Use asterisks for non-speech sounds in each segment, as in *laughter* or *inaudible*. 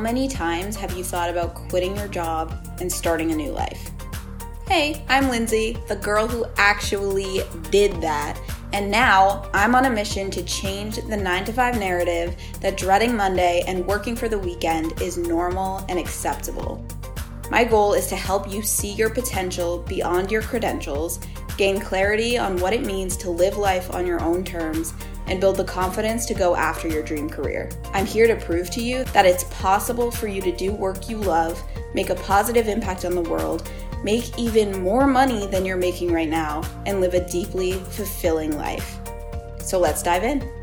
many times have you thought about quitting your job and starting a new life? Hey, I'm Lindsay, the girl who actually did that. And now I'm on a mission to change the 9 to 5 narrative that dreading Monday and working for the weekend is normal and acceptable. My goal is to help you see your potential beyond your credentials, gain clarity on what it means to live life on your own terms, and build the confidence to go after your dream career. I'm here to prove to you that it's possible for you to do work you love, make a positive impact on the world, make even more money than you're making right now, and live a deeply fulfilling life. So let's dive in.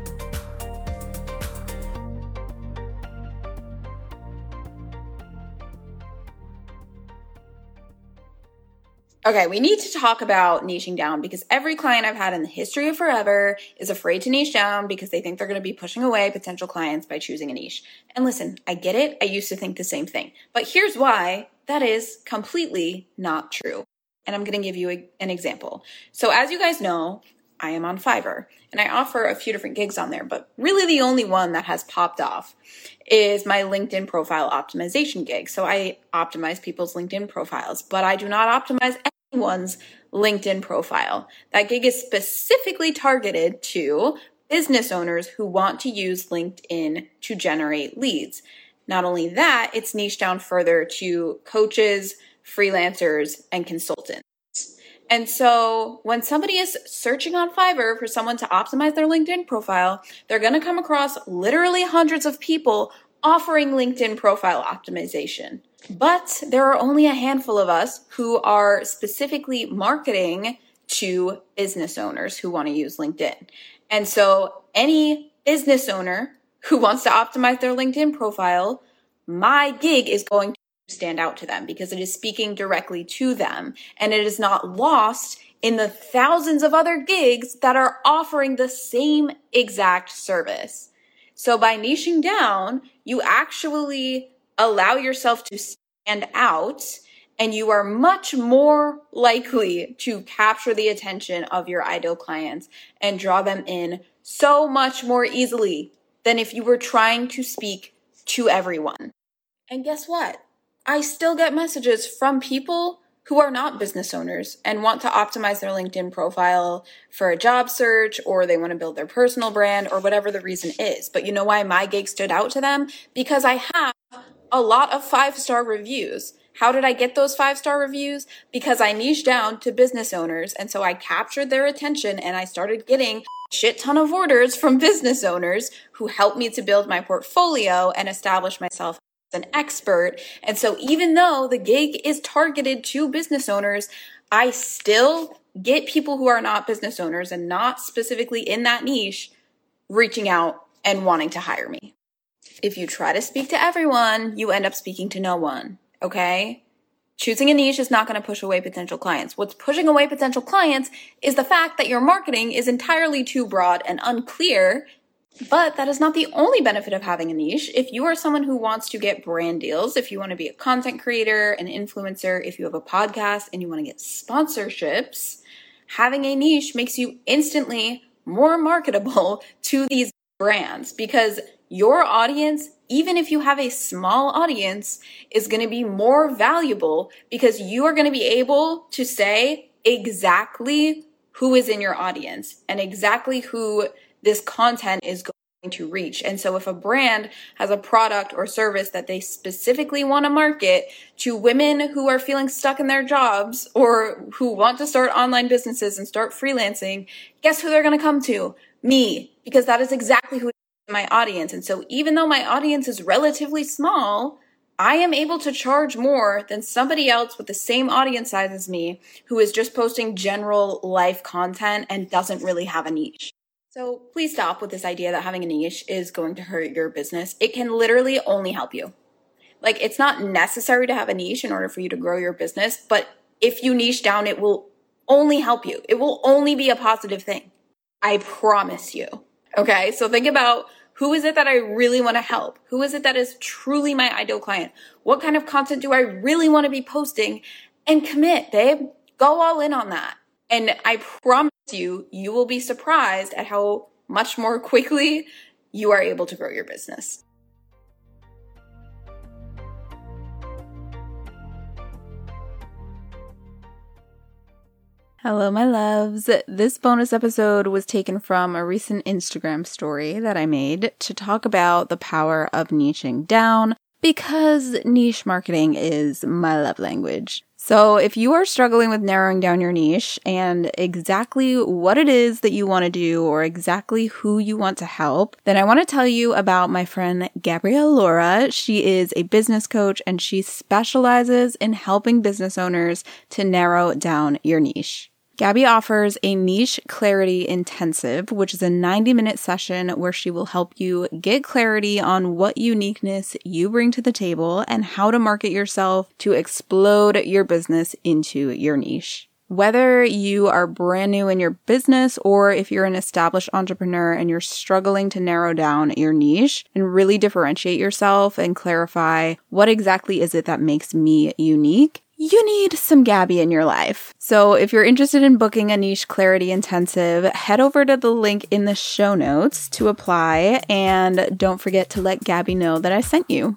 Okay, we need to talk about niching down because every client I've had in the history of forever is afraid to niche down because they think they're going to be pushing away potential clients by choosing a niche. And listen, I get it. I used to think the same thing. But here's why that is completely not true. And I'm going to give you a, an example. So, as you guys know, I am on Fiverr and I offer a few different gigs on there, but really the only one that has popped off is my LinkedIn profile optimization gig. So I optimize people's LinkedIn profiles, but I do not optimize anyone's LinkedIn profile. That gig is specifically targeted to business owners who want to use LinkedIn to generate leads. Not only that, it's niche down further to coaches, freelancers, and consultants. And so when somebody is searching on Fiverr for someone to optimize their LinkedIn profile, they're going to come across literally hundreds of people offering LinkedIn profile optimization. But there are only a handful of us who are specifically marketing to business owners who want to use LinkedIn. And so any business owner who wants to optimize their LinkedIn profile, my gig is going to stand out to them because it is speaking directly to them and it is not lost in the thousands of other gigs that are offering the same exact service. So by niching down, you actually allow yourself to stand out and you are much more likely to capture the attention of your ideal clients and draw them in so much more easily than if you were trying to speak to everyone. And guess what? I still get messages from people who are not business owners and want to optimize their LinkedIn profile for a job search or they want to build their personal brand or whatever the reason is. But you know why my gig stood out to them? Because I have a lot of five star reviews. How did I get those five star reviews? Because I niched down to business owners. And so I captured their attention and I started getting shit ton of orders from business owners who helped me to build my portfolio and establish myself an expert. And so even though the gig is targeted to business owners, I still get people who are not business owners and not specifically in that niche reaching out and wanting to hire me. If you try to speak to everyone, you end up speaking to no one. Okay? Choosing a niche is not going to push away potential clients. What's pushing away potential clients is the fact that your marketing is entirely too broad and unclear but that is not the only benefit of having a niche. If you are someone who wants to get brand deals, if you want to be a content creator, an influencer, if you have a podcast and you want to get sponsorships, having a niche makes you instantly more marketable *laughs* to these brands because your audience, even if you have a small audience, is going to be more valuable because you are going to be able to say exactly who is in your audience and exactly who this content is going to reach. And so if a brand has a product or service that they specifically want to market to women who are feeling stuck in their jobs or who want to start online businesses and start freelancing, guess who they're going to come to? Me, because that is exactly who my audience. And so even though my audience is relatively small, I am able to charge more than somebody else with the same audience size as me who is just posting general life content and doesn't really have a niche. So please stop with this idea that having a niche is going to hurt your business. It can literally only help you. Like it's not necessary to have a niche in order for you to grow your business, but if you niche down, it will only help you. It will only be a positive thing. I promise you. Okay. So think about who is it that I really want to help? Who is it that is truly my ideal client? What kind of content do I really want to be posting? And commit, babe. Go all in on that. And I promise you, you will be surprised at how much more quickly you are able to grow your business. Hello, my loves. This bonus episode was taken from a recent Instagram story that I made to talk about the power of niching down because niche marketing is my love language. So, if you are struggling with narrowing down your niche and exactly what it is that you want to do or exactly who you want to help, then I want to tell you about my friend Gabrielle Laura. She is a business coach and she specializes in helping business owners to narrow down your niche. Gabby offers a niche clarity intensive, which is a 90 minute session where she will help you get clarity on what uniqueness you bring to the table and how to market yourself to explode your business into your niche. Whether you are brand new in your business or if you're an established entrepreneur and you're struggling to narrow down your niche and really differentiate yourself and clarify what exactly is it that makes me unique, you need some Gabby in your life. So if you're interested in booking a niche clarity intensive, head over to the link in the show notes to apply and don't forget to let Gabby know that I sent you.